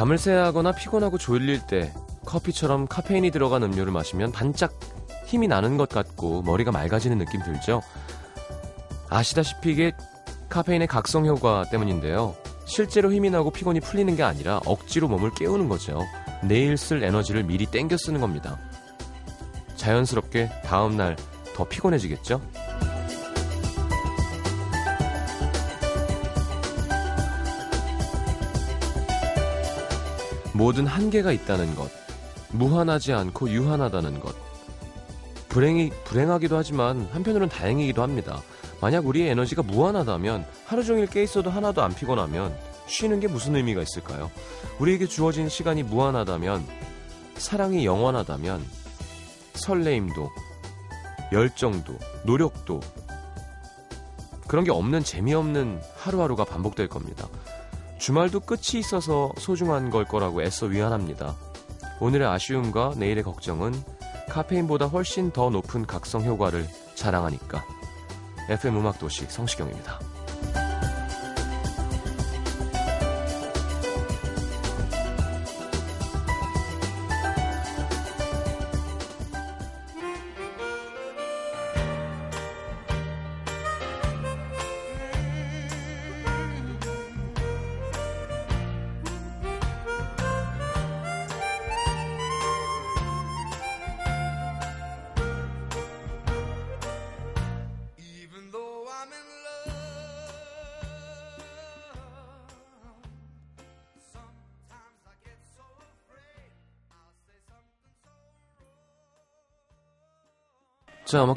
밤을 새야 하거나 피곤하고 졸릴 때 커피처럼 카페인이 들어간 음료를 마시면 반짝 힘이 나는 것 같고 머리가 맑아지는 느낌 들죠? 아시다시피 이게 카페인의 각성 효과 때문인데요. 실제로 힘이 나고 피곤이 풀리는 게 아니라 억지로 몸을 깨우는 거죠. 내일 쓸 에너지를 미리 땡겨 쓰는 겁니다. 자연스럽게 다음날 더 피곤해지겠죠? 모든 한계가 있다는 것, 무한하지 않고 유한하다는 것. 불행이, 불행하기도 하지만 한편으로는 다행이기도 합니다. 만약 우리의 에너지가 무한하다면 하루 종일 깨 있어도 하나도 안 피곤하면 쉬는 게 무슨 의미가 있을까요? 우리에게 주어진 시간이 무한하다면 사랑이 영원하다면 설레임도 열정도 노력도 그런 게 없는 재미없는 하루하루가 반복될 겁니다. 주말도 끝이 있어서 소중한 걸 거라고 애써 위안합니다. 오늘의 아쉬움과 내일의 걱정은 카페인보다 훨씬 더 높은 각성 효과를 자랑하니까. FM 음악도시 성시경입니다.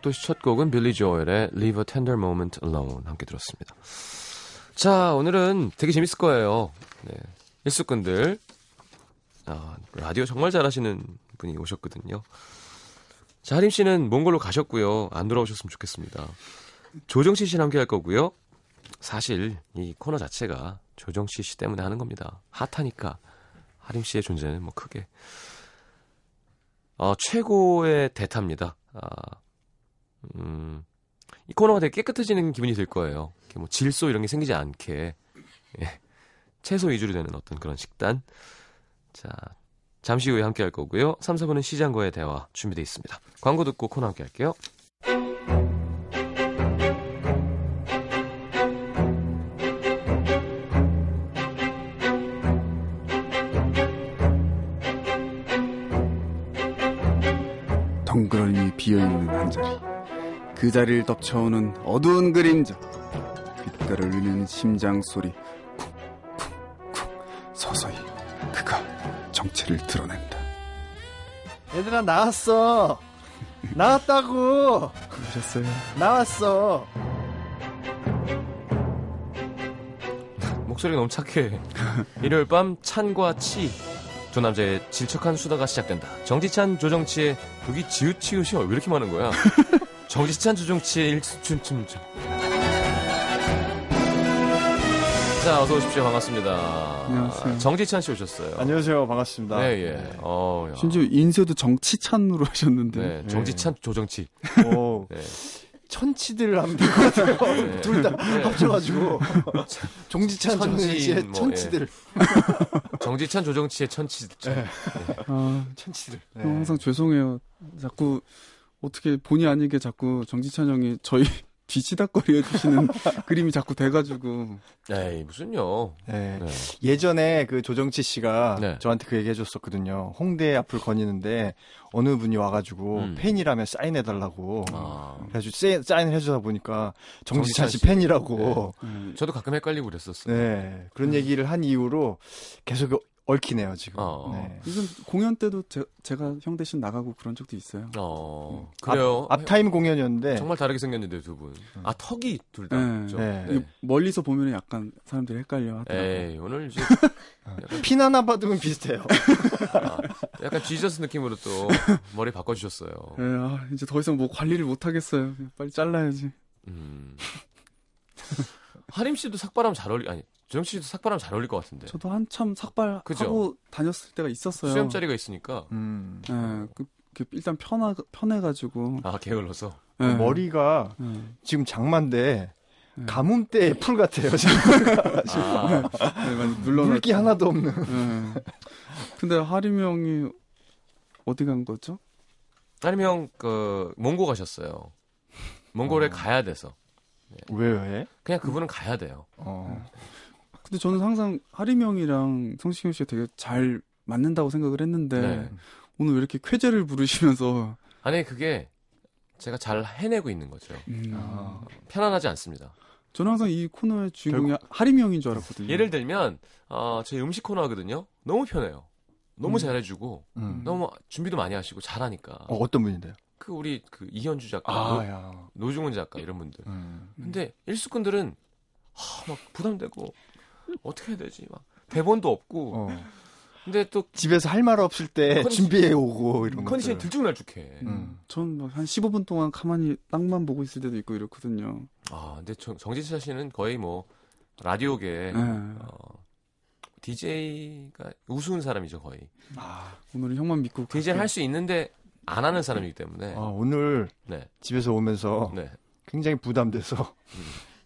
도시 첫 곡은 빌리 조엘의 Leave a Tender Moment Alone 함께 들었습니다. 자, 오늘은 되게 재밌을 거예요. 네. 일수꾼들. 아, 라디오 정말 잘하시는 분이 오셨거든요. 자, 하림 씨는 몽골로 가셨고요. 안 돌아오셨으면 좋겠습니다. 조정치 씨랑 함께 할 거고요. 사실 이 코너 자체가 조정치 씨 때문에 하는 겁니다. 핫하니까 하림 씨의 존재는 뭐 크게 어, 최고의 대타입니다. 아, 음, 이 코너가 되게 깨끗해지는 기분이 들 거예요. 뭐 질소 이런 게 생기지 않게 예, 채소 위주로 되는 어떤 그런 식단. 자, 잠시 후에 함께 할 거고요. 3, 4분은 시장과의 대화 준비되어 있습니다. 광고 듣고 코너 함께 할게요. 덩그러니 비어있는 한 자리 그 자리를 덮쳐오는 어두운 그림자 귓가를 울리는 심장 소리 쿵쿵쿵 서서히 그가 정체를 드러낸다 얘들아 나왔어 나왔다고 그러셨어요? 나왔어 목소리가 너무 착해. 일요일 밤 찬과 치. 두 남자의 질척한 수다가 시작된다. 정지찬, 조정치의 여기 지읒치읒이 왜 이렇게 많은 거야? 정지찬, 조정치의 일춤춤춤. 자, 어서 오십시오. 반갑습니다. 안녕하세요. 정지찬 씨 오셨어요. 안녕하세요 반갑습니다 네, 예. 어, 야. 심지어 인쇄도 정치찬으로 하셨는데 네, 정지찬, 조정치. 오, 네. 천치들을 하면 될 것 같아요 네. 둘다 네. 합쳐가지고 종지찬 천지, 뭐, 천치들 정지찬, 조정치의 천치. 네. 아, 천치들 형 항상 죄송해요 자꾸 어떻게 본의 아니게 자꾸 정지찬 형이 저희 뒤치다거리 해주시는 그림이 자꾸 돼가지고 에이, 무슨요. 네. 네. 예전에 그 조정치 씨가 네. 저한테 그 얘기 해줬었거든요. 홍대 앞을 거니는데 어느 분이 와가지고 음. 팬이라면 사인해달라고. 아, 그래가지고 세- 사인을 해주다 보니까 정지찬 정지찬 씨 씨. 팬이라고. 네. 저도 가끔 헷갈리고 그랬었어요. 네. 그런 얘기를 한 이후로 계속 얽히네요, 지금. 어. 네. 이건 공연 때도 제, 제가 형 대신 나가고 그런 적도 있어요. 어, 그래요. 앞, 타임 공연이었는데. 정말 다르게 생겼는데 두 분. 아 턱이 둘 다. 네. 그렇죠? 네. 이게 멀리서 보면 약간 사람들이 헷갈려 하더라고요. 에이 오늘 이제 핀 하나 받으면 비슷해요. 아, 약간 Jesus 느낌으로 또 머리 바꿔주셨어요. 네, 아, 이제 더 이상 뭐 관리를 못 하겠어요. 빨리 잘라야지. 음. 하림 씨도 삭바람 잘 어울리 아니 조정 씨도 삭바람 잘 어울릴 것 같은데. 저도 한참 삭발하고 그죠? 다녔을 때가 있었어요. 수염 자리가 있으니까 음. 네, 그, 그 일단 편하, 편해가지고. 아 게을러서. 네. 머리가 네. 지금 장만데 가뭄 때의 풀 같아요. 지금. 아, 네, 많이 눌러 물기 하나도 없는. 네. 근데 하림 형이 어디 간 거죠? 아니면 그 몽고 가셨어요. 몽골에 가야 돼서 왜요, 왜? 그냥 그분은 가야 돼요. 어. 근데 저는 항상 하림 형이랑 성시경 씨가 되게 잘 맞는다고 생각을 했는데 네. 오늘 왜 이렇게 쾌재를 부르시면서 아니 그게 제가 잘 해내고 있는 거죠. 음, 아. 편안하지 않습니다. 저는 항상 이 코너의 주인공이 하림 형인 줄 알았거든요. 예를 들면 어, 제 음식 코너 하거든요. 너무 편해요. 너무 음. 잘해주고 음. 너무 준비도 많이 하시고 잘하니까. 어, 어떤 분인데요? 그 우리 그 이현주 작가, 아, 야. 노, 노중훈 작가 이런 분들. 음. 근데 일수꾼들은 하, 막 부담되고 어떻게 해야 되지? 막 대본도 없고. 어. 근데 또 집에서 할 말 없을 때 컨디션- 준비해 오고 이런 컨디션이 것들. 들쭉날쭉해. 음. 전한 15분 동안 가만히 땅만 보고 있을 때도 있고 이렇거든요. 아, 근데 정, 정진차 씨는 거의 뭐 라디오계 네. 어, DJ가 우스운 사람이죠 거의. 아, 오늘은 형만 믿고 DJ를 갈게요. 할수 있는데 안 하는 사람이기 때문에. 아, 오늘 네, 집에서 오면서 네. 굉장히 부담돼서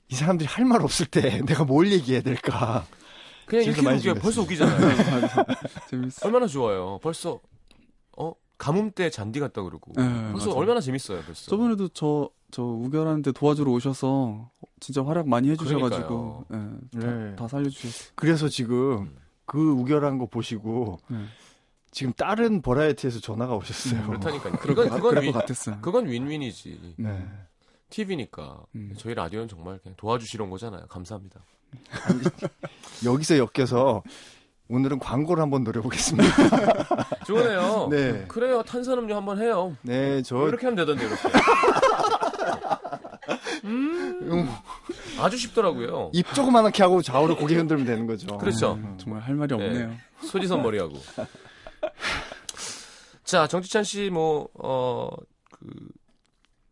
이 사람들이 할 말 없을 때 내가 뭘 얘기해야 될까. 그냥 이렇게 웃겨요. 준비했어요. 벌써 웃기잖아요. 재밌어. 얼마나 좋아요. 벌써 어 가뭄 때 잔디 같다 그러고. 네, 벌써 맞아요. 얼마나 재밌어요. 벌써. 저번에도 저, 저 우결하는데 도와주러 오셔서 진짜 활약 많이 해주셔가지고 예, 다, 네. 다 살려주셨어요. 그래서 지금 음. 그 우결한 거 보시고 네. 지금 다른 버라이어티에서 전화가 오셨어요. 음, 그렇다니까요. 그건 것, 그건 윈, 것 같았어요. 그건 윈윈이지. 네. TV니까 음. 저희 라디오는 정말 그냥 도와주시러 온 거잖아요. 감사합니다. 여기서 엮여서 오늘은 광고를 한번 노려보겠습니다. 좋네요. 네. 그래요. 탄산음료 한번 해요. 네, 저 이렇게 하면 되던데 이렇게. 음, 아주 쉽더라고요. 입 조그만하게 하고 좌우로 고개 흔들면 되는 거죠. 그렇죠. 음, 정말 할 말이 네. 없네요. 소지선 머리하고. 자, 정치찬 씨, 뭐, 어, 그,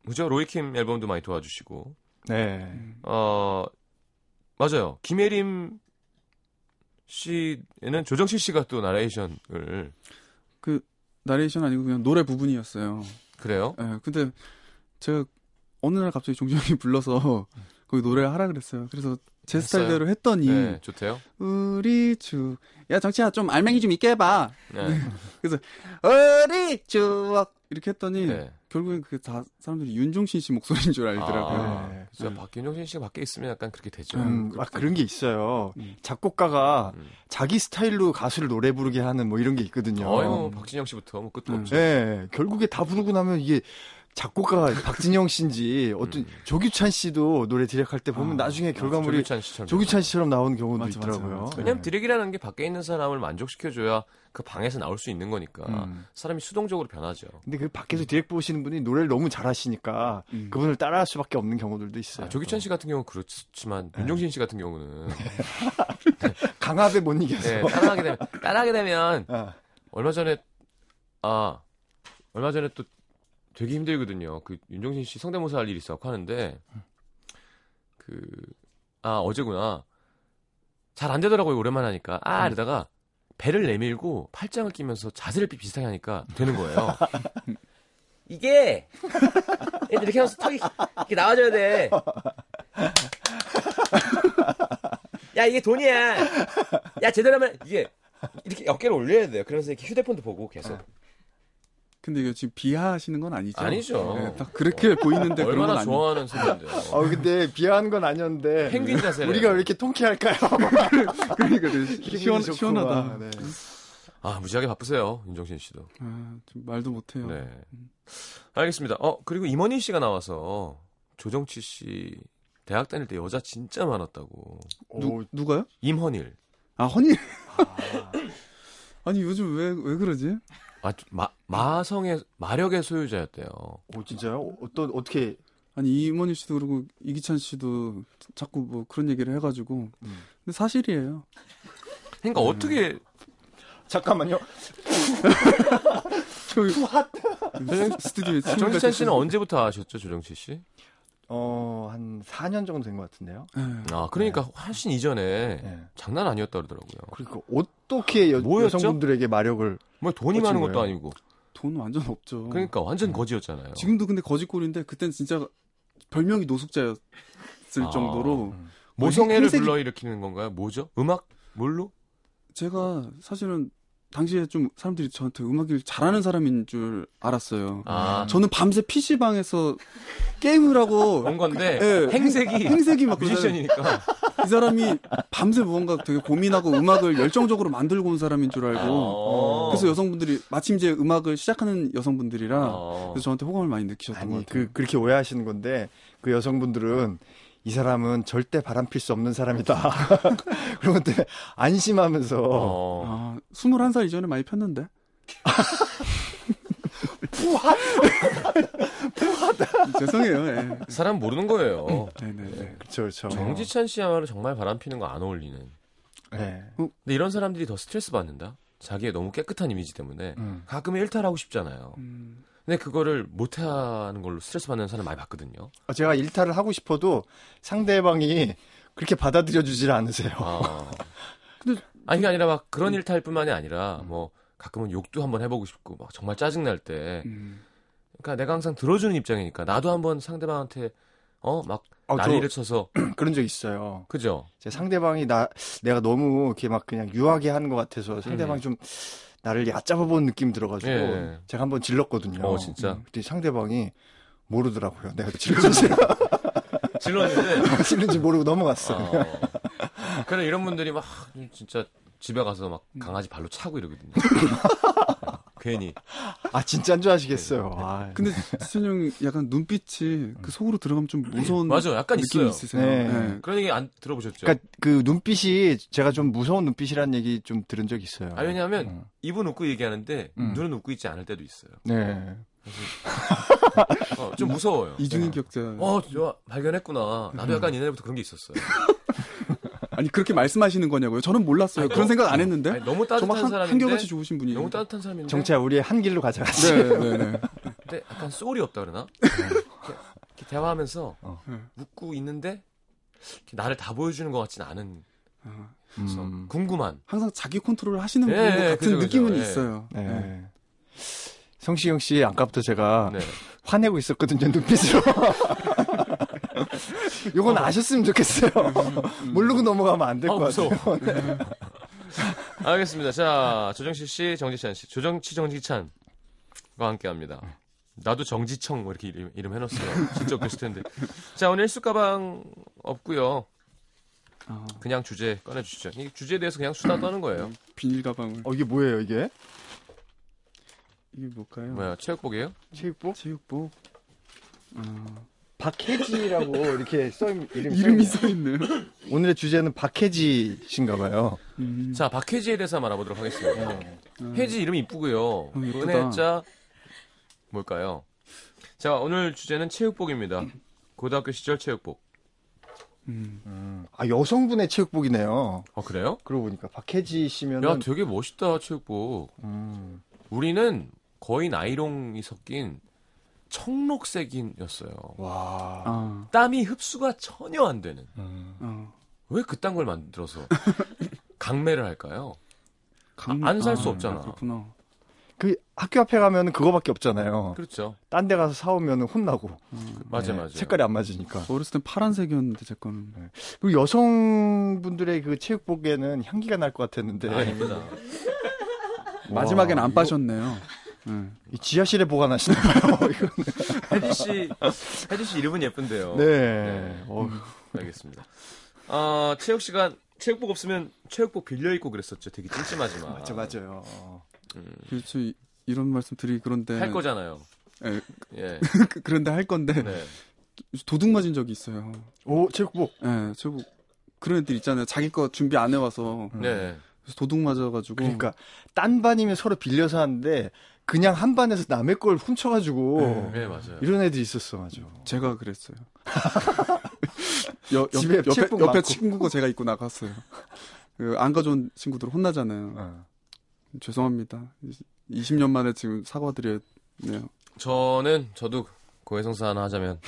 그죠? 로이킴 앨범도 많이 도와주시고, 네. 어, 맞아요. 김혜림 씨에는 조정실 씨가 또 나레이션을, 그 나레이션 아니고 그냥 노래 부분이었어요. 그래요? 예, 근데 제가 어느 날 갑자기 종주 형이 불러서 거기 노래를 하라 그랬어요. 그래서 제 했어요? 스타일대로 했더니 네, 좋대요. 우리 추, 야 정치야 좀 알맹이 좀 있게 해봐. 네. 우리 추억 이렇게 했더니 네. 결국엔 그게 다 사람들이 윤종신 씨 목소리인 줄 알더라고요. 아, 네. 진짜 박윤정신 씨가 밖에 있으면 약간 그렇게 되죠. 음, 막 그런 게 있어요. 음. 작곡가가 음. 자기 스타일로 가수를 노래 부르게 하는 뭐 이런 게 있거든요. 뭐, 박진영 씨부터 뭐 끝도 음. 없죠. 네, 결국에 다 부르고 나면 이게 작곡가가 박진영 씨인지 어떤 음. 조규찬 씨도 노래 direct할 때 보면 아, 나중에 결과물이 조규찬 씨처럼. 조규찬 씨처럼 나오는 경우도 맞아, 있더라고요. 맞아. 왜냐면 direct이라는 게 밖에 있는 사람을 만족시켜줘야 그 방에서 나올 수 있는 거니까 음. 사람이 수동적으로 변하죠. 근데 그 밖에서 direct 보시는 분이 노래를 너무 잘하시니까 음. 그분을 따라할 수밖에 없는 경우들도 있어요. 아, 조규찬 씨 같은 경우 는 그렇지만 윤종신 씨 같은 경우는 강압에 못 이겨서. 네, 따라하게 되면 따라하게 되면 아, 얼마 전에 아 얼마 전에 또 되게 힘들거든요. 그 윤종신 씨 성대모사 할 일이 있어서 하는데 그 아 어제구나 잘 안 되더라고요 오랜만에 하니까 아 이러다가 배를 내밀고 팔짱을 끼면서 자세를 비- 비슷하게 하니까 되는 거예요. 이게 이렇게 하면서 턱이 이렇게 나와줘야 돼. 야 이게 돈이야. 야 제대로 하면 이게 이렇게 어깨를 올려야 돼요. 그래서 이렇게 휴대폰도 보고 계속. 근데 이거 지금 비하하시는 건 아니죠? 아니죠. 네, 딱 그렇게 보이는데 그런 건 얼마나 좋아하는 소리인데요. 어, 근데 비하하는 건 아니었는데. 펭귄 자세. 우리가 왜 이렇게 통쾌할까요? 그러니까 기분이 시원, 좋구만. 시원하다. 네. 아 무지하게 바쁘세요, 윤정신 씨도. 아, 좀 말도 못해요. 네. 알겠습니다. 어 그리고 임원희 씨가 나와서 조정치 씨 대학 다닐 때 여자 진짜 많았다고. 누, 누가요? 임헌일. 아 허니. 아니 요즘 왜 왜 그러지? 아, 마, 마성의 마력의 소유자였대요. 오, 진짜요? 어떤, 어떻게. 아니 이모니 씨도 그러고 이기찬 씨도 자꾸 뭐 그런 얘기를 해가지고 음. 근데 사실이에요. 그러니까 어떻게 잠깐만요. 저기 스튜디오에 정치찬 씨는 언제부터 아셨죠, 조정치 씨? 어, 한 4년 정도 된 것 같은데요. 네. 아, 그러니까 훨씬 이전에 네. 장난 아니었다 그러더라고요. 그러니까 어떻게 여, 뭐였죠? 여성분들에게 마력을 뭐 돈이 많은 것도 거예요? 아니고. 돈 완전 없죠. 그러니까 완전 거지였잖아요. 지금도 근데 거짓골인데 그땐 진짜 별명이 노숙자였어요. 아. 정도로 모성애를 행색이- 불러일으키는 건가요? 뭐죠? 음악? 뭘로? 제가 사실은 당시에 좀 사람들이 저한테 음악을 잘하는 사람인 줄 알았어요. 아, 저는 밤새 PC방에서 게임을 하고 온 건데 예, 행색이 행색이 막 그러잖아요. 뮤지션이니까 이 사람이 밤새 무언가 되게 고민하고 음악을 열정적으로 만들고 온 사람인 줄 알고 어. 그래서 여성분들이 마침 이제 음악을 시작하는 여성분들이라 어. 그래서 저한테 호감을 많이 느끼셨던 것 아니 같아요. 그 그렇게 오해하시는 건데 그 여성분들은 이 사람은 절대 바람필 수 없는 사람이다. 그런 것 때문에 안심하면서 어. 아, 21살 이전에 많이 폈는데. 푸하? 죄송해요. 예. 사람 모르는 거예요. 네네네. 그렇죠, 그렇죠. 정지찬 씨야말로 정말 바람 피는 거 안 어울리는. 네. 근데 이런 사람들이 더 스트레스 받는다. 자기의 너무 깨끗한 이미지 때문에 음. 가끔은 일탈하고 싶잖아요. 음, 근데 그거를 못 하는 걸로 스트레스 받는 사람 많이 봤거든요. 어, 제가 일탈을 하고 싶어도 상대방이 그렇게 받아들여 주질 않으세요. 아. 근데 아니 그게 아니라 막 그런 일탈뿐만이 아니라 뭐 가끔은 욕도 한번 해보고 싶고 막 정말 짜증 날 때. 음. 그러니까 내가 항상 들어주는 입장이니까 나도 한번 상대방한테 어막 어, 저 난리를 쳐서 그런 적 있어요. 그죠? 제 상대방이 나 내가 너무 이렇게 막 그냥 유하게 하는 것 같아서 상대방이 좀 나를 얕잡아 본 느낌 들어가지고 예. 제가 한번 질렀거든요. 어 진짜 그때 상대방이 모르더라고요. 내가 질렀지 질렀는데. 질른지 모르고 넘어갔어. 어. 그래 이런 분들이 막 진짜 집에 가서 막 강아지 발로 차고 이러거든요. 괜히. 아 진짜인 줄 아시겠어요. 아, 근데 지천 형 약간 눈빛이 그 속으로 들어가면 좀 무서운 맞아, 약간 느낌이 있어요. 있으세요. 네. 네. 그런 얘기 안 들어보셨죠? 그러니까 그 눈빛이 제가 좀 무서운 눈빛이라는 얘기 좀 들은 적 있어요. 아 왜냐하면 음. 입은 웃고 얘기하는데 음. 눈은 웃고 있지 않을 때도 있어요. 네. 어, 좀 무서워요. 이중인 격자. 어, 저 발견했구나. 나도 약간 옛날부터 그런 게 있었어요. 아니 그렇게 말씀하시는 거냐고요? 저는 몰랐어요. 아니, 그런 생각 안 했는데. 아니, 너무 정말 따뜻한 한, 사람인데 한결같이 좋으신 분이. 너무 따뜻한 사람인데 정치야 우리의 한 길로 가자. 네, 네, 네. 근데 약간 소울이 없다 그러나? 이렇게, 이렇게 대화하면서 어. 웃고 있는데 이렇게 나를 다 보여주는 것 같지는 않은 아, 그래서 음. 궁금한 항상 자기 컨트롤을 하시는 예, 분 예, 같은 그죠, 그죠. 느낌은 예. 있어요. 네. 네. 성시경 씨 아까부터 제가 네. 화내고 있었거든요 눈빛으로. 요건 아셨으면 좋겠어요. 모르고 넘어가면 안될 아, 것 무서워. 같아요. 알겠습니다. 자, 조정실 씨, 정지찬 씨, 조정치 정지찬과 함께합니다. 나도 정지청 뭐 이렇게 이름, 이름 해놨어요. 진짜 웃겼을 텐데. 자, 오늘 일수 가방 없고요. 아, 그냥 주제 꺼내주시죠. 이 주제에 대해서 그냥 수다 떠는 거예요. 비닐 가방을 어 이게 뭐예요 이게? 이게 뭘까요? 뭐야, 체육복이에요? 체육복? 체육복. 아, 박혜지라고 이렇게 써 있, 이름 이름이 써 있네요. 오늘의 주제는 박혜지신가 봐요. 음. 자, 박혜지에 대해서 한번 알아보도록 하겠습니다. 아, 혜지 이름이 이쁘고요. 어. 은혜자 뭘까요? 자, 오늘 주제는 체육복입니다. 고등학교 시절 체육복. 음. 아 여성분의 체육복이네요. 어, 그래요? 그러고 보니까 박혜지 씨면은 야, 되게 멋있다, 체육복. 음, 우리는 거의 나이롱이 섞인 청록색이었어요. 와. 아, 땀이 흡수가 전혀 안 되는. 음. 아. 왜 그딴 걸 만들어서 강매를 할까요? 강... 안살수 아, 없잖아. 그렇구나. 그 학교 앞에 가면 그거밖에 없잖아요. 그렇죠. 딴 데 가서 사오면 혼나고. 맞아, 네, 맞아. 색깔이 안 맞으니까. 저 어렸을 땐 파란색이었는데 제 거는. 그리고 여성분들의 그 체육복에는 향기가 날 것 같았는데. 아닙니다. 와, 마지막엔 안 이거- 빠졌네요. 네. 이 지하실에 보관하시나 봐요. 혜지 씨, 혜지 씨 이름은 예쁜데요. 네. 어, 알겠습니다. 아, 체육 시간, 체육복 없으면 체육복 빌려 입고 그랬었죠. 되게 찜찜하지만. 맞아, 맞아요. 음, 그렇죠. 이- 이런 말씀 드리기 그런데. 할 거잖아요. 예, 예. 그- 그런데 할 건데 네. 도둑 맞은 적이 있어요. 오, 체육복. 예, 저 그런 애들 있잖아요. 자기 거 준비 안 해와서 네. 그래서 도둑 맞아가지고. 그러니까 딴 반이면 서로 빌려서 하는데 그냥 한 반에서 남의 걸 훔쳐가지고 네, 맞아요. 이런 애들이 있었어, 맞아. 제가 그랬어요. 여, 옆, 집에 옆에, 책복 옆에 많고. 친구 거 제가 입고 나갔어요. 그 안 가져온 친구들 혼나잖아요. 어. 죄송합니다. 20년 만에 지금 사과드려야 네요. 저는 저도 고해성사 하나 하자면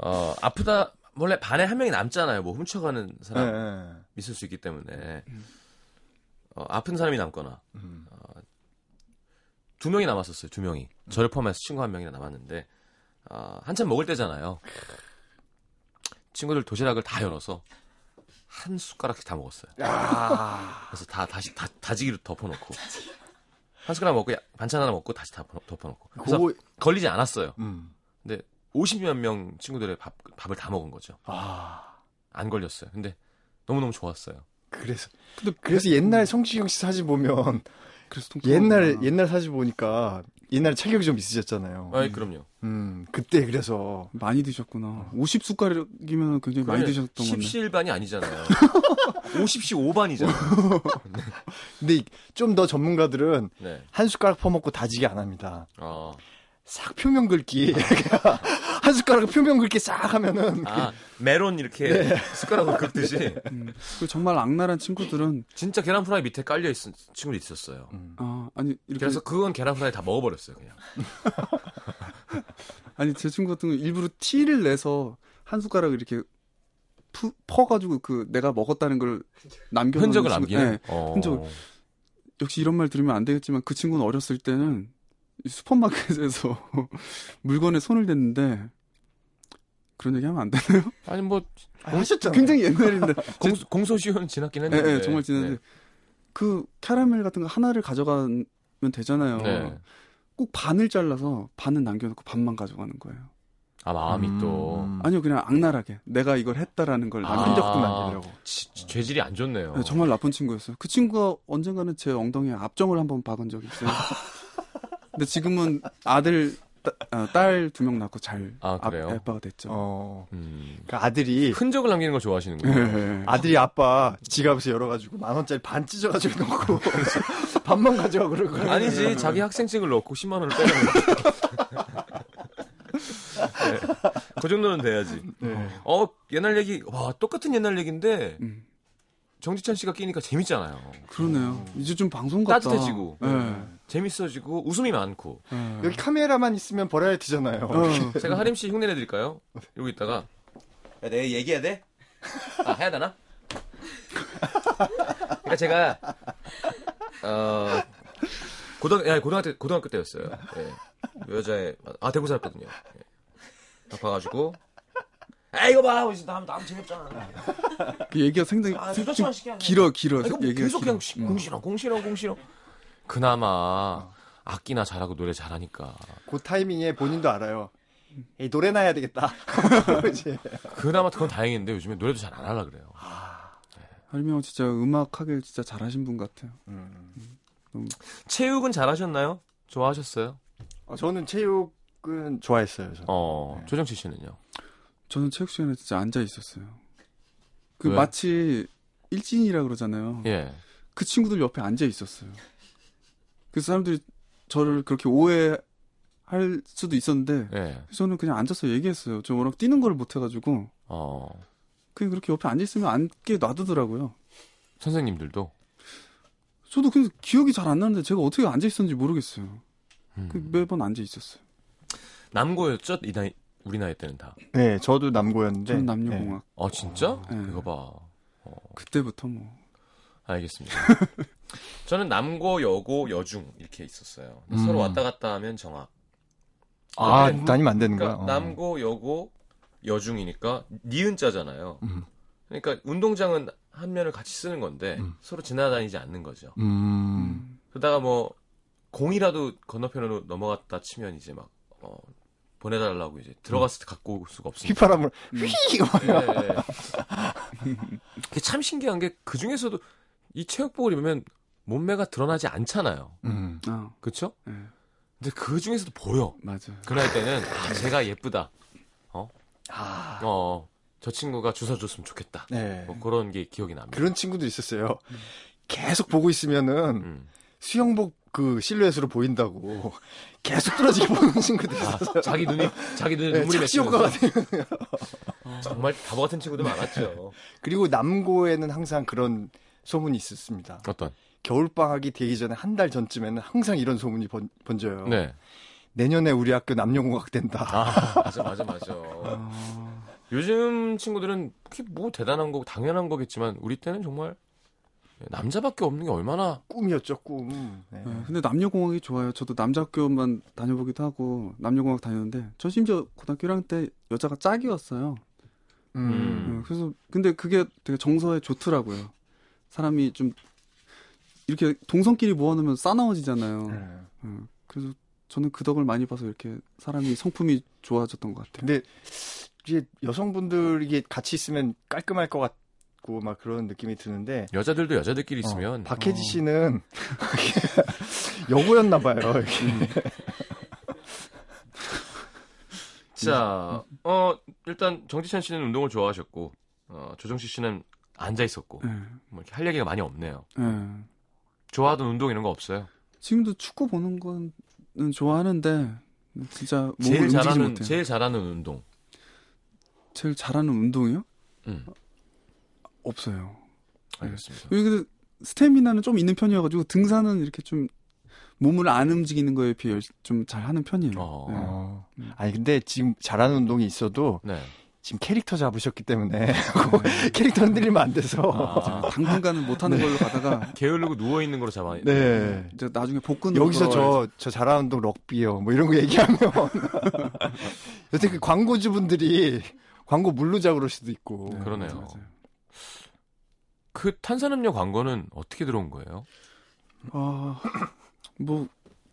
어 아프다 원래 반에 한 명이 남잖아요. 뭐 훔쳐가는 사람 네, 네. 있을 수 있기 때문에 어, 아픈 사람이 남거나 음. 두 명이 남았었어요. 두 명이 저를 포함해서 친구 한 명이나 남았는데 어, 한참 먹을 때잖아요. 친구들 도시락을 다 열어서 한 숟가락씩 다 먹었어요. 야. 그래서 다 다시 다, 다지기로 덮어놓고 한 숟가락 먹고 야- 반찬 하나 먹고 다시 다 덮어- 덮어놓고 그래서 그거 걸리지 않았어요. 음. 근데 50여 명 친구들의 밥 밥을 다 먹은 거죠. 아. 안 걸렸어요. 근데 너무 너무 좋았어요. 그래서 근데 그래서 옛날 성시경 씨 사진 보면 그래서 통 옛날 옛날 사진 보니까 옛날 체격이 좀 있으셨잖아요. 아이 그럼요. 음. 그때 그래서 많이 드셨구나. 50 숟가락이면 굉장히 많이 드셨던 건데. 십시일반이 아니잖아요. 50시 5반이잖아요. 근데 좀 더 전문가들은 네. 한 숟가락 퍼먹고 다지기 안 합니다. 어. 싹 표면 긁기. 한 숟가락 표면 긁기 싹 하면은 아 메론 이렇게 네. 숟가락으로 긁듯이 음. 그리고 정말 악랄한 친구들은 진짜 계란 프라이 밑에 깔려 있은 친구도 있었어요. 음. 아 아니 이렇게 그래서 그건 계란 프라이 다 먹어버렸어요 그냥. 아니 제 친구 같은 경우 일부러 티를 내서 한 숟가락을 이렇게 푸, 퍼가지고 그 내가 먹었다는 걸 남겨 흔적을 남기는. 네. 어. 흔적. 역시 이런 말 들으면 안 되겠지만 그 친구는 어렸을 때는 이 슈퍼마켓에서 물건에 손을 댔는데 그런 얘기 하면 안 되나요? 아니 뭐 아, 하셨잖아요. 굉장히 옛날인데 공, 공소시효는 지났긴 예, 했는데. 예, 정말 지났는데 네. 그 캐러멜 같은 거 하나를 가져가면 되잖아요. 네. 꼭 반을 잘라서 반은 남겨놓고 반만 가져가는 거예요. 아 마음이 음. 또 아니요, 그냥 악랄하게 내가 이걸 했다라는 걸 아. 남긴 적도 흔적도 만 남기려고. 죄질이 안 좋네요. 네, 정말 나쁜 친구였어요. 그 친구가 언젠가는 제 엉덩이에 압정을 한번 박은 적이 있어요. 근데 지금은 아들, 딸 두 명 낳고 잘 아, 그래요? 아 빠가 됐죠. 어. 음. 그 아들이 흔적을 남기는 걸 좋아하시는군요. 네. 아들이 아빠 지갑에서 열어가지고 만 원짜리 반 찢어가지고 넣고 반만 가져가 그럴 거야. 아니지 자기 학생증을 넣고 10만 원을 빼는 거. 네. 그 정도는 돼야지. 네. 어 옛날 얘기 와 똑같은 옛날 얘기인데 음, 정지찬 씨가 끼니까 재밌잖아요. 그러네요. 이제 좀 방송 같다. 따뜻해지고. 네. 재밌어지고 웃음이 많고. 네. 여기 카메라만 있으면 버라이어티잖아요. 어. 제가 하림 씨 흉내 내드릴까요? 이러고 있다가 야, 내가 얘기해야 돼? 아 해야 되나? 그러니까 제가 어 고등 야 고등학교 고등학교 때였어요. 예. 여자애 아 대구 살았거든요. 예. 딱 봐가지고 아 이거 봐, 남, 남 재밌잖아. 그 얘기가 상당히 아, 좀. 길어, 길어. 아, 이거 뭐 얘기가 계속 길어. 그냥 시- 공시렁, 공시렁, 공시렁. 그나마 악기나 잘하고 노래 잘하니까. 그 타이밍에 본인도 알아요. 에이, 노래나 해야 되겠다. 그나마 그건 다행인데 요즘에 노래도 잘 안 하려 그래요. 할미 형 진짜 음악 하길 진짜 잘하신 분 같아요. 음. 체육은 잘하셨나요? 좋아하셨어요? 어, 저는 체육은 좋아했어요. 저는. 어, 네. 조정치 씨는요? 저는 체육 시간에 진짜 앉아 있었어요. 그 왜? 마치 일진이라 그러잖아요. 예. 그 친구들 옆에 앉아 있었어요. 그 사람들이 저를 그렇게 오해할 수도 있었는데 예. 저는 그냥 앉아서 얘기했어요. 저 워낙 뛰는 걸 못해가지고 어, 그냥 그렇게 옆에 앉아 있으면 앉게 놔두더라고요. 선생님들도. 저도 근데 기억이 잘 안 나는데 제가 어떻게 앉아 있었는지 모르겠어요. 음. 그 매번 앉아 있었어요. 남고였죠? 이 나이, 우리 나이 때는 다. 네, 저도 남고였는데. 저는 남녀공학 어, 진짜? 네. 그거 봐. 그때부터 뭐 알겠습니다. 저는 남고, 여고, 여중 이렇게 있었어요. 음. 서로 왔다 갔다 하면 정학. 아, 네. 다니면 안 되는 거야? 그러니까 어. 남고, 여고, 여중이니까 니은자잖아요. 음. 그러니까 운동장은 한 면을 같이 쓰는 건데 음. 서로 지나다니지 않는 거죠. 음. 음. 그러다가 뭐 공이라도 건너편으로 넘어갔다 치면 이제 막 어, 보내달라고 이제 들어갔을 때 갖고 올 수가 없으니까. 휘파람을 음. 휘! 네. 그게 참 신기한 게 그 중에서도 이 체육복을 입으면 몸매가 드러나지 않잖아요. 음. 아, 그렇죠? 네, 근데 그 중에서도 보여. 맞아요. 그 나이 때는 아, 제가 예쁘다. 아. 어, 저 친구가 주사 줬으면 좋겠다. 네. 뭐 그런 게 기억이 납니다. 그런 친구도 있었어요. 계속 보고 있으면은 음. 수영복 그 실루엣으로 보인다고 계속 뚫어지게 보는 친구들 있었어요. 아, 자기 눈이 자기 눈에 네, 눈물이 착시 맺히면서 효과가. 정말 바보 같은 친구들 많았죠. 그리고 남고에는 항상 그런 소문이 있었습니다. 어떤? 겨울방학이 되기 전에 한 달 전쯤에는 항상 이런 소문이 번, 번져요. 네. 내년에 우리 학교 남녀공학 된다. 아 맞아 맞아 맞아. 아, 요즘 친구들은 그게 뭐 대단한 거고 당연한 거겠지만 우리 때는 정말 남자밖에 없는 게 얼마나 꿈이었죠, 꿈. 네. 네, 근데 남녀공학이 좋아요. 저도 남자 학교만 다녀보기도 하고 남녀공학 다녔는데 저 심지어 고등학교 1학년 때 여자가 짝이었어요. 음. 어, 그래서 근데 그게 되게 정서에 좋더라고요. 사람이 좀 이렇게 동성끼리 모아놓으면 싸나워지잖아요. 네. 어, 그래서 저는 그 덕을 많이 봐서 이렇게 사람이 성품이 좋아졌던 것 같아요. 근데 이게 여성분들이 같이 있으면 깔끔할 것 같고 막 그런 느낌이 드는데 여자들도 여자들끼리 있으면 어, 박혜지 어. 씨는 여고였나 봐요. 이게. 자, 어, 일단 정지찬 씨는 운동을 좋아하셨고, 어, 조정식 씨는 앉아 있었고, 예, 뭐 이렇게 할 얘기가 많이 없네요. 예. 좋아하던 운동 이런 거 없어요? 지금도 축구 보는 거는 좋아하는데 진짜 몸을 제일 잘하는, 못해요. 제일 잘하는 운동. 제일 잘하는 운동이요? 음, 없어요. 알겠습니다. 여기 근데 스태미나는 좀 있는 편이어가지고 등산은 이렇게 좀 몸을 안 움직이는 거에 비해 좀 잘하는 편이에요. 어. 네. 어. 음. 아니 근데 지금 잘하는 운동이 있어도 네. 지금 캐릭터 잡으셨기 때문에 캐릭터 흔들리면 안 돼서. 아, 당분간은 못하는 걸로 가다가 게으르고 누워 있는 거로 잡아. 네. 이제 나중에 복근으로 여기서 돌아와야지. 저, 저 잘하는 운동 럭비요. 뭐 이런 거 얘기하면. 여태 그 광고주분들이 광고 물르자 그럴 수도 있고. 네, 그러네요. 맞아요. 그 탄산음료 광고는 어떻게 들어온 거예요? 아, 뭐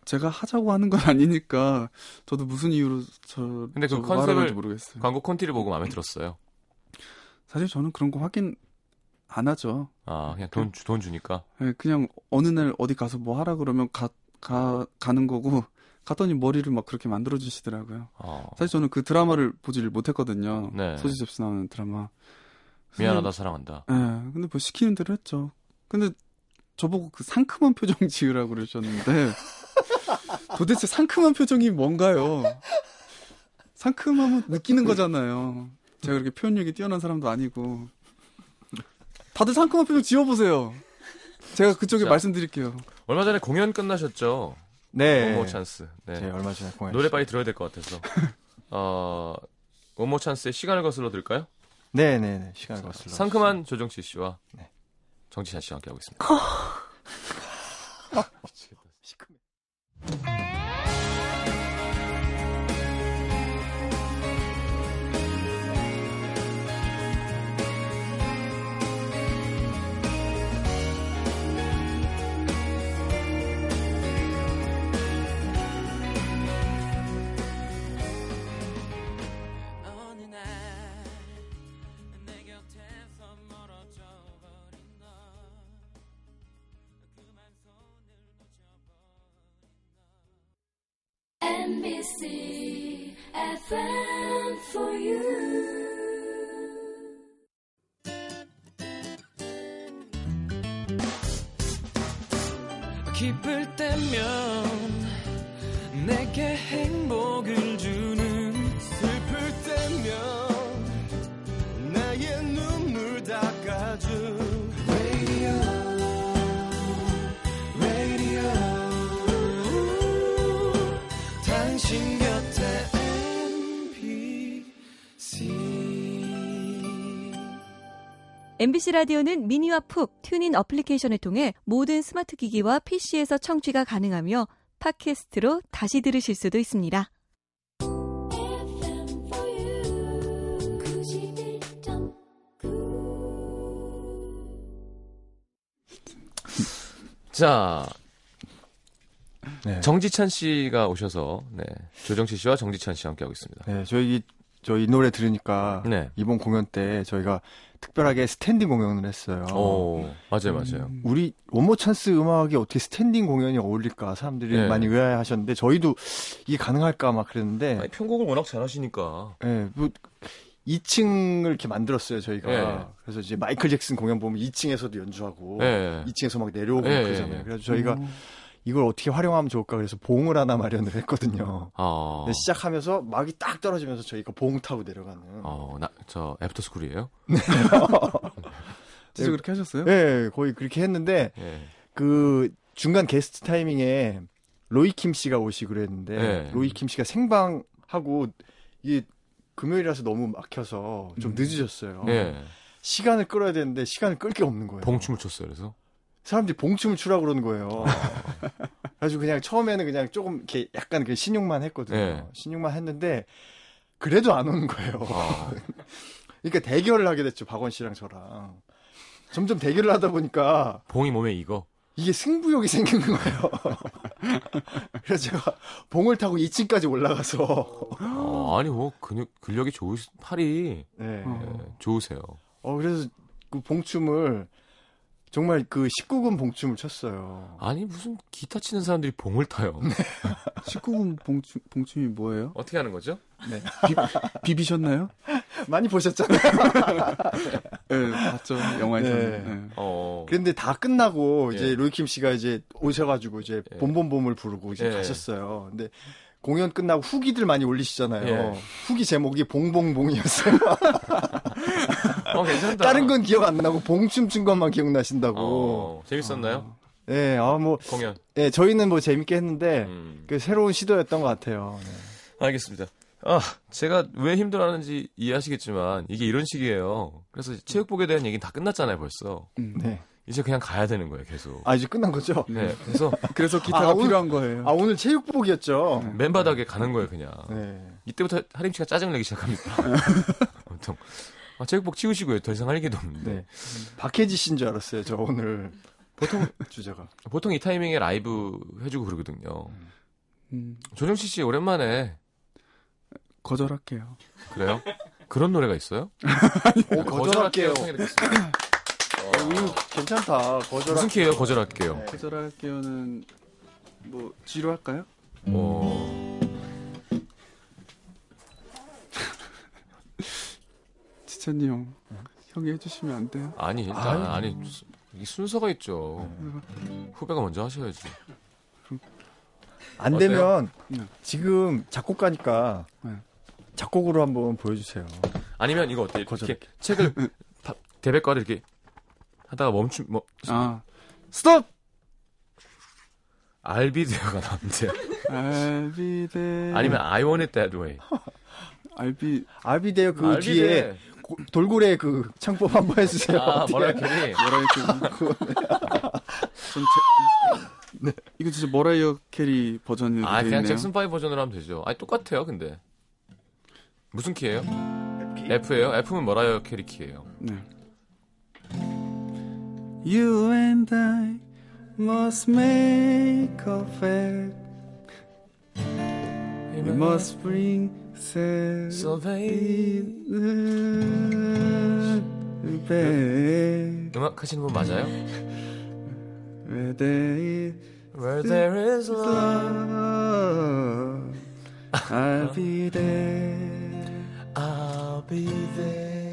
제가 하자고 하는 건 아니니까 저도 무슨 이유로 저 근데 그 컨셉을 모르겠어요. 광고 콘티를 보고 마음에 들었어요. 사실 저는 그런 거 확인 안 하죠. 아, 그냥 돈, 주- 돈 주니까. 예, 그냥 어느 날 어디 가서 뭐 하라 그러면 가, 가 가는 거고 갔더니 머리를 막 그렇게 만들어 주시더라고요. 어, 사실 저는 그 드라마를 보지를 못했거든요. 네. 소지 접수 나오는 드라마. 미안하다, 사랑한다. 예, 근데 뭐 시키는 대로 했죠. 근데 저보고 그 상큼한 표정 지으라고 그러셨는데 도대체 상큼한 표정이 뭔가요? 상큼하면 느끼는 거잖아요. 제가 그렇게 표현력이 뛰어난 사람도 아니고. 다들 상큼한 표정 지어보세요. 제가 그쪽에 자. 말씀드릴게요. 얼마 전에 공연 끝나셨죠? 네. 원모 찬스. 네. 제 얼마 전에 공연. 노래 빨리 들어야 될 것 같아서. 어, 원모 찬스의 시간을 거슬러 들을까요? 네 네 네. 시간을 거슬러. 상큼한 조정치 씨와 네. 정지찬 씨와 함께 하고 있습니다. 시큼해. 기쁠 때면 내게 MBC 라디오는 미니와 푹 TuneIn 어플리케이션을 통해 모든 스마트 기기와 PC에서 청취가 가능하며 팟캐스트로 다시 들으실 수도 있습니다. FM for you. 91.9. 자, 네. 정지찬 씨가 오셔서 네, 조정치 씨와 정지찬 씨와 함께하고 있습니다. 네, 저희 저희 노래 들으니까 네. 이번 공연 때 저희가 특별하게 스탠딩 공연을 했어요. 오, 맞아요, 맞아요. 우리 원모어 찬스 음악이 어떻게 스탠딩 공연이 어울릴까 사람들이 네. 많이 의아해하셨는데 저희도 이게 가능할까 막 그랬는데 아니, 편곡을 워낙 잘하시니까. 예, 뭐 2층을 이렇게 만들었어요 저희가 네. 그래서 이제 마이클 잭슨 공연 보면 2층에서도 연주하고 네. 2층에서 막 내려오고 네. 그러잖아요 그래서 저희가 음. 이걸 어떻게 활용하면 좋을까 그래서 봉을 하나 마련을 했거든요 어, 시작하면서 막이 딱 떨어지면서 저희가 봉 타고 내려가는 어, 나, 저, 애프터 스쿨이에요? 진짜 그렇게 하셨어요? 예, 거의 그렇게 했는데 예. 그 중간 게스트 타이밍에 로이킴 씨가 오시기로 했는데 네. 로이킴 씨가 생방 하고 이게 금요일이라서 너무 막혀서 좀 음. 늦으셨어요. 예. 시간을 끌어야 되는데 시간을 끌 게 없는 거예요. 봉춤을 췄어요, 그래서. 사람들이 봉춤을 추라고 그러는 거예요. 그래가지고 그냥 처음에는 그냥 조금 이렇게 약간 그 시늉만 했거든요. 네. 시늉만 했는데 그래도 안 오는 거예요. 아, 그러니까 대결을 하게 됐죠 박원 씨랑 저랑. 점점 대결을 하다 보니까 봉이 몸에 익어. 이게 승부욕이 생긴 거예요. 그래서 제가 봉을 타고 2층까지 올라가서 어, 아니 뭐 근육 근력이 좋으 팔이 네. 예, 좋으세요. 어 그래서 그 봉춤을 정말 그 19금 봉춤을 췄어요. 아니 무슨 기타 치는 사람들이 봉을 타요. 19금 봉춤, 봉춤이 뭐예요? 어떻게 하는 거죠? 비, 비셨나요 많이 보셨잖아요. 네, 봤죠. 영화에서. 네. 네. 어. 그런데 다 끝나고 이제 예. 로이킴 씨가 이제 오셔가지고 이제 예. 봄봄봄을 부르고 이제 예. 가셨어요. 근데 공연 끝나고 후기들 많이 올리시잖아요. 예. 후기 제목이 봉봉봉이었어요. 어, 괜찮다. 다른 건 기억 안 나고 봉춤 춘 것만 기억나신다고. 어, 재밌었나요? 예, 아, 뭐, 공연. 예, 저희는 뭐 재밌게 했는데, 음. 그 새로운 시도였던 것 같아요. 네. 알겠습니다. 아, 제가 왜 힘들어하는지 이해하시겠지만 이게 이런 식이에요. 그래서 체육복에 대한 얘기는 다 끝났잖아요, 벌써. 네. 이제 그냥 가야 되는 거예요, 계속. 아, 이제 끝난 거죠? 네, 그래서 그래서 기타가 아, 오늘- 필요한 거예요. 아, 오늘 체육복이었죠? 맨바닥에 가는 거예요, 그냥. 네. 이때부터 하림 씨가 짜증 내기 시작합니다. 보통 아, 체육복 치우시고요. 더 이상 할 얘기도 없는데. 네. 박혜지 씨인 줄 알았어요, 저 오늘. 보통 주제가. 보통 이 타이밍에 라이브 해주고 그러거든요. 음, 조정치 씨 오랜만에 거절할게요. 그래요? 그런 노래가 있어요? 오, 거절할게요. 청해드리겠습니다. 어, 괜찮다. 거절할게요. 무슨 키예요? 거절할게요. 거절할게요는 뭐 G로 할까요? 어, 지찬이 형, 형이 해주시면 안 돼요? 아니 일단 아니 이 순서가 있죠. 후배가 먼저 하셔야지. 안 어때요? 되면 네. 지금 작곡가니까 네. 작곡으로 한번 보여주세요. 아니면 이거 어때? 이렇게 거절할게. 책을 다- 대백과를 이렇게 하다가 멈춤 뭐 아, 스톱! 알비데어가 be there. 아니면 I want it that way. I'll be 아비데어 그 알비데. 뒤에 고- 돌고래 그 창법 한번 해주세요. 아 어떻게? 머라이어 캐리. 뭐라 이렇게 전 제, 이거 진짜 머라이어 캐리 버전으로 아돼 그냥. 잭슨 5 버전으로 하면 되죠. 아니 똑같아요, 근데 무슨 키예요? F예요? F면 머라이어 캐리 키예요. 네. You and I must make a pact. We must bring back. 음악 하시는 분 맞아요? Where there is Where there is love, love, I'll be there. I'll be there.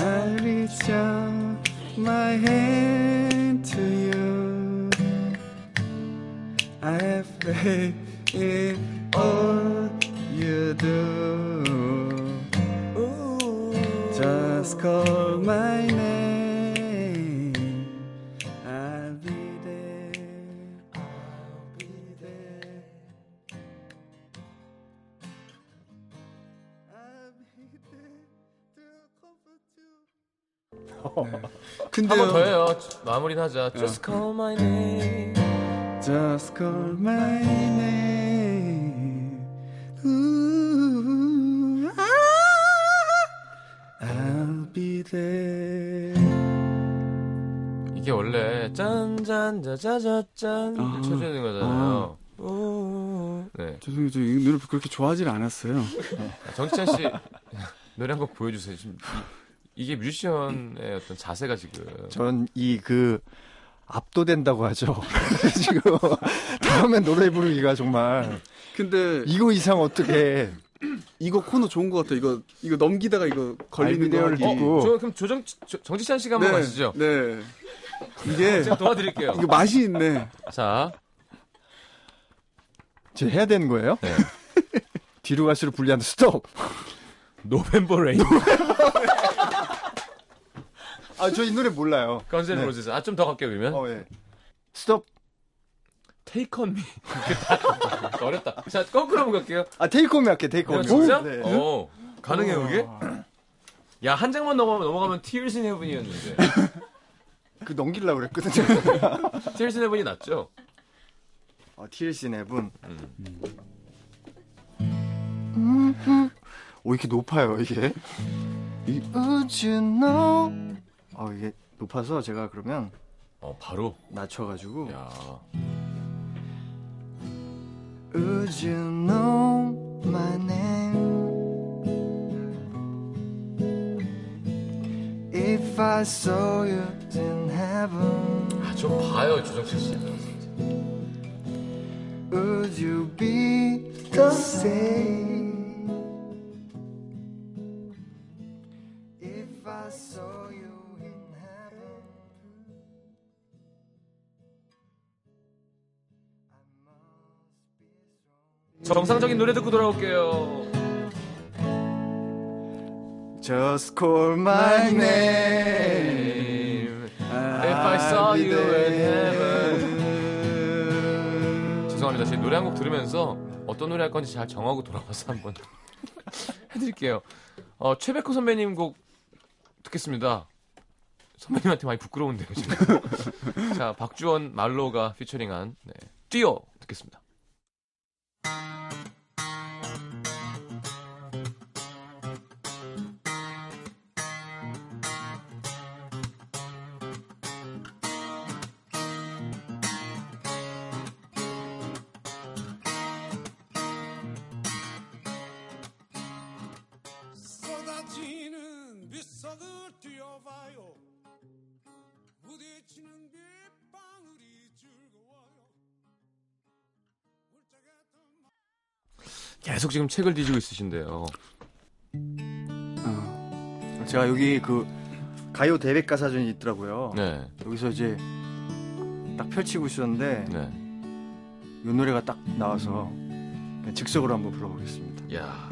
I reach out my hand to you. I have faith in all you do. Just call my name. I'll be there. I'll be there. I'll be there to comfort you. 근데 한번 더 해요. 마무리는 하자. Just call my name. Just call my name. Ooh, ah, I'll be there. 이게 원래 짠짠자자자짠 아. 쳐줘야 되는 거잖아요. 우. 네. 죄송해요, 저 이 노래 그렇게 좋아하질 않았어요. 정치찬 씨 노래 한 곡 보여주세요. 지금 이, 게 뮤지션의 어떤 자세가 지금 전 이 그 압도된다고 하죠. 지금 다음에 노래 부르기가 정말 근데 이거 이상 어떻게 이거 코너 좋은 것 같아. 이거 이거 넘기다가 이거 걸리는 거 알비데오를 하기. 듣고. 저 그럼 조정 조- 정지찬 씨가 한번 가시죠. 네. 이게 제가 도와드릴게요. 이거 맛이 있네. 자, 지금 해야 되는 거예요? 네. 뒤로 갈수록 불리한 스톱. 노벤버 레인 아, 저 이 노래 몰라요. 건센 네. 로제스. 아 좀 더 갈게요 그러면. 어, 예. 스톱. Take on me. 어렵다. 자 거꾸로 한번 갈게요. 아, 테이크 홈이 할게, 테이크 홈. 야, 진짜? 네. 어 가능해요 그게? 야 한 장만 넘어가면 넘어가면 Tears in Heaven이었는데 그 넘기려고 그랬거든요. In Heaven이 낫죠? 어, TLC 네분. 음, 음. 오 이렇게 높아요 이게. 이 Would you know? 어 이게 높아서 제가 그러면 어 바로. 낮춰가지고 야. Would you know my name? If I saw you in heaven, 아, 좀 봐요 조정식 씨. would you be the same? 정상적인 노래 듣고 돌아올게요. Just call my name. If I saw you in heaven. 죄송합니다. 제 노래 한 곡 들으면서 어떤 노래 할 건지 잘 정하고 돌아와서 한번 해드릴게요. 어, 최백호 선배님 곡 듣겠습니다. 선배님한테 많이 부끄러운데요, 지금. 자, 박주원 말로가 피처링한 네. 뛰어 듣겠습니다. Thank you. 계속 지금 책을 뒤지고 있으신데요. 어, 제가 여기 그 가요 대백과 사전이 있더라고요. 네, 여기서 이제 딱 펼치고 있었는데 네. 이 노래가 딱 나와서 즉석으로 한번 불러보겠습니다. 야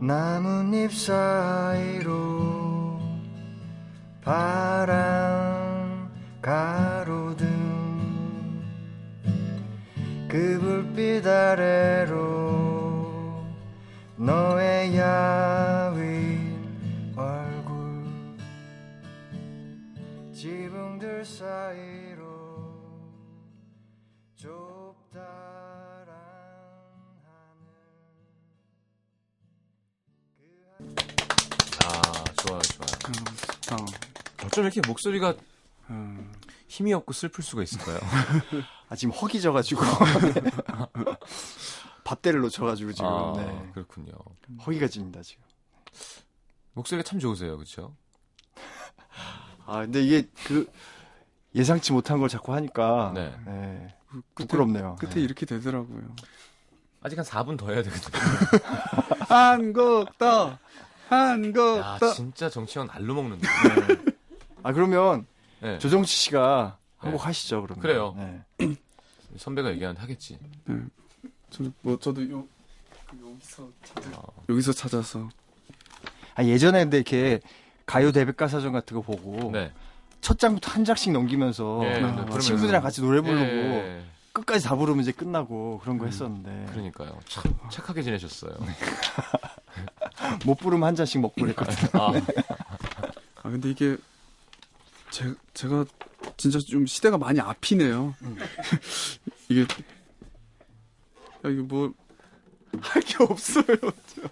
나뭇잎 사이로 바람 가로등 그 불빛 아래로 너의 야윈 얼굴 지붕들 사이로 좁다란 아, 좋아요, 좋아요. 어, 어쩜 이렇게 목소리가 어. 힘이 없고 슬플 수가 있을까요? 아 지금 허기져가지고 밥대를 놓쳐가지고 지금 아, 네. 그렇군요. 허기가 집니다 지금. 목소리가 참 좋으세요, 그렇죠? 아 근데 이게 그 예상치 못한 걸 자꾸 하니까 네. 네, 끝에, 부끄럽네요. 끝에 네. 이렇게 되더라고요. 아직 한 4분 더 해야 되거든요. 한국 더 한국 야, 더 진짜 정치원 알로 먹는데. 아 그러면 네. 조정치 씨가 한 네. 곡 하시죠 그러면. 그래요. 네. 선배가 얘기하는데 하겠지. 저도 뭐 저도 요그 여기서 찾아 어. 여기서 찾아서 아 예전에 근데 이렇게 가요 대백과 사전 같은 거 보고 네. 첫 장부터 한 장씩 넘기면서 예, 아, 그러면서- 친구들이랑 같이 노래 부르고 예, 끝까지 다 부르면 이제 끝나고 그런 거 했었는데 그러니까요. 참 착하게 지내셨어요. 못 부르면 한 잔씩 먹고 그랬거든요. 아, 아 근데 이게 제, 제가 진짜 좀 시대가 많이 앞이네요. 이게 야 이거 뭐할 게 없어요. 저.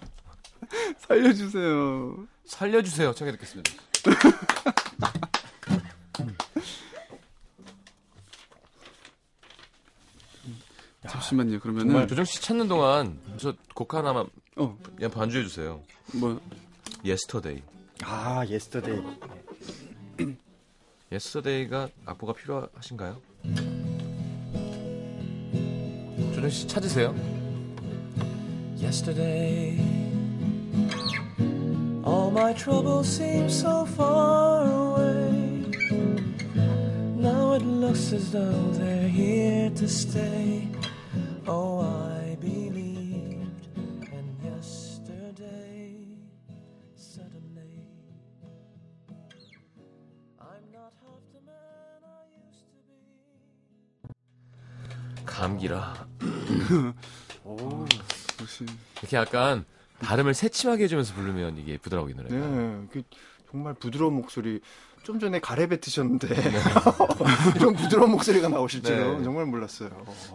살려주세요. 살려주세요. 청해 듣겠습니다. 잠시만요. 그러면은 조정치 씨 찾는 동안 저 곡 하나만 어 그냥 반주해 주세요. 뭐 Yesterday. 아 Yesterday. Yesterday가 악보가 필요하신가요? 조정치 씨 찾으세요. Yesterday, all my troubles seemed so far away. Now it looks as though they're here to stay. 이렇게 약간 발음을 새침하게 해주면서 부르면 이게 예쁘더라고요, 이 노래가. 네. 그 정말 부드러운 목소리. 좀 전에 가래 뱉으셨는데 이런 부드러운 목소리가 나오실 줄은 네. 정말 몰랐어요.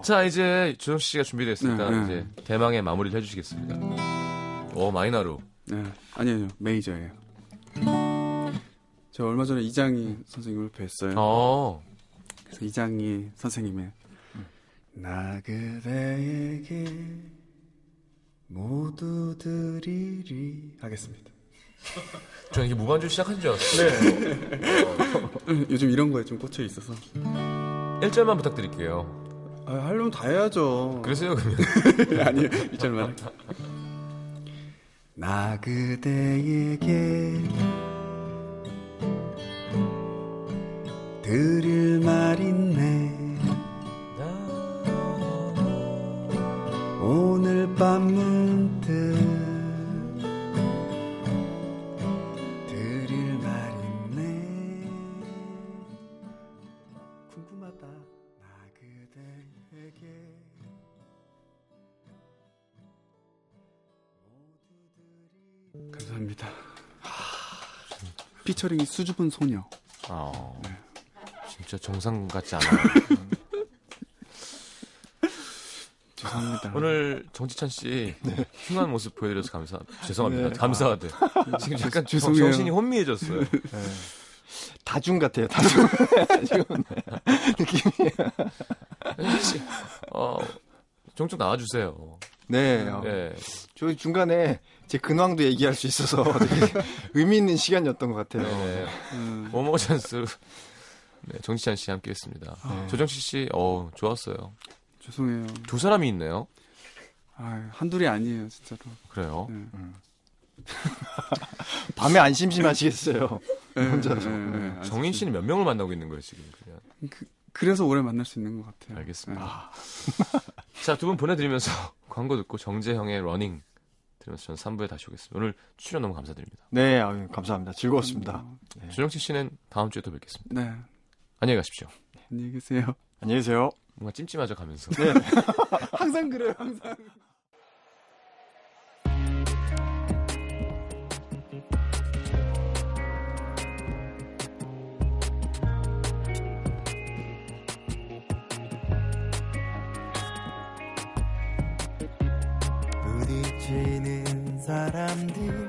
자, 이제 조정 씨가 준비됐으니까 네, 네. 이제 대망의 마무리를 해주시겠습니다. 오, 마이너로. 네. 아니, 아니요. 메이저예요. 저 얼마 전에 이장희 선생님을 뵀어요. 어, 그래서 이장희 선생님의 나 그대에게 모두 드리리 하겠습니다. 저 이게 무반주 시작한 줄 알았어요. 요즘 이런 거에 좀 꽂혀 있어서 1절만 부탁드릴게요. 아, 하려면 다 해야죠. 그래서요, 그러면. 아니요, 이절만 나 그대에게 드릴 말 있네 밤 문득 드릴 말 있네 궁금하다 나 그대에게 감사합니다. 피처링이 수줍은 소녀. 어, 진짜 정상 같지 않아요. 죄송합니다. 오늘 정지찬 씨 흉한 모습 보여드려서 감사 죄송합니다. 네. 감사하대. 지금 약간 죄송해요. 정신이 혼미해졌어요. 다중 같아요. 다중. 느낌이. 어, 종종 나와주세요. 네. 어, 예. 저 중간에 제 근황도 얘기할 수 있어서 되게 의미 있는 시간이었던 것 같아요. 네. 음, 원모어 찬스 네, 정지찬 씨 함께 했습니다. 조정치 씨, 어 좋았어요. 죄송해요. 두 사람이 있네요. 아, 한둘이 아니에요, 진짜로. 그래요. 네. 밤에 안 심심하시겠어요. 네, 혼자서. 네, 네, 네. 정인 씨는 몇 명을 만나고 있는 거예요 지금? 그냥. 그래서 오래 만날 수 있는 것 같아요. 알겠습니다. 자, 두 분 보내드리면서 광고 듣고 정재형의 러닝 들으면서 저는 3부에 다시 오겠습니다. 오늘 출연 너무 감사드립니다. 네, 아유, 감사합니다. 즐거웠습니다. 네. 조정치 씨는 다음 주에 또 뵙겠습니다. 네. 안녕히 가십시오. 안녕히 계세요. 안녕히 계세요. 뭔가 찜찜하죠 가면서. 항상 그래요, 항상. 부딪히는 사람들을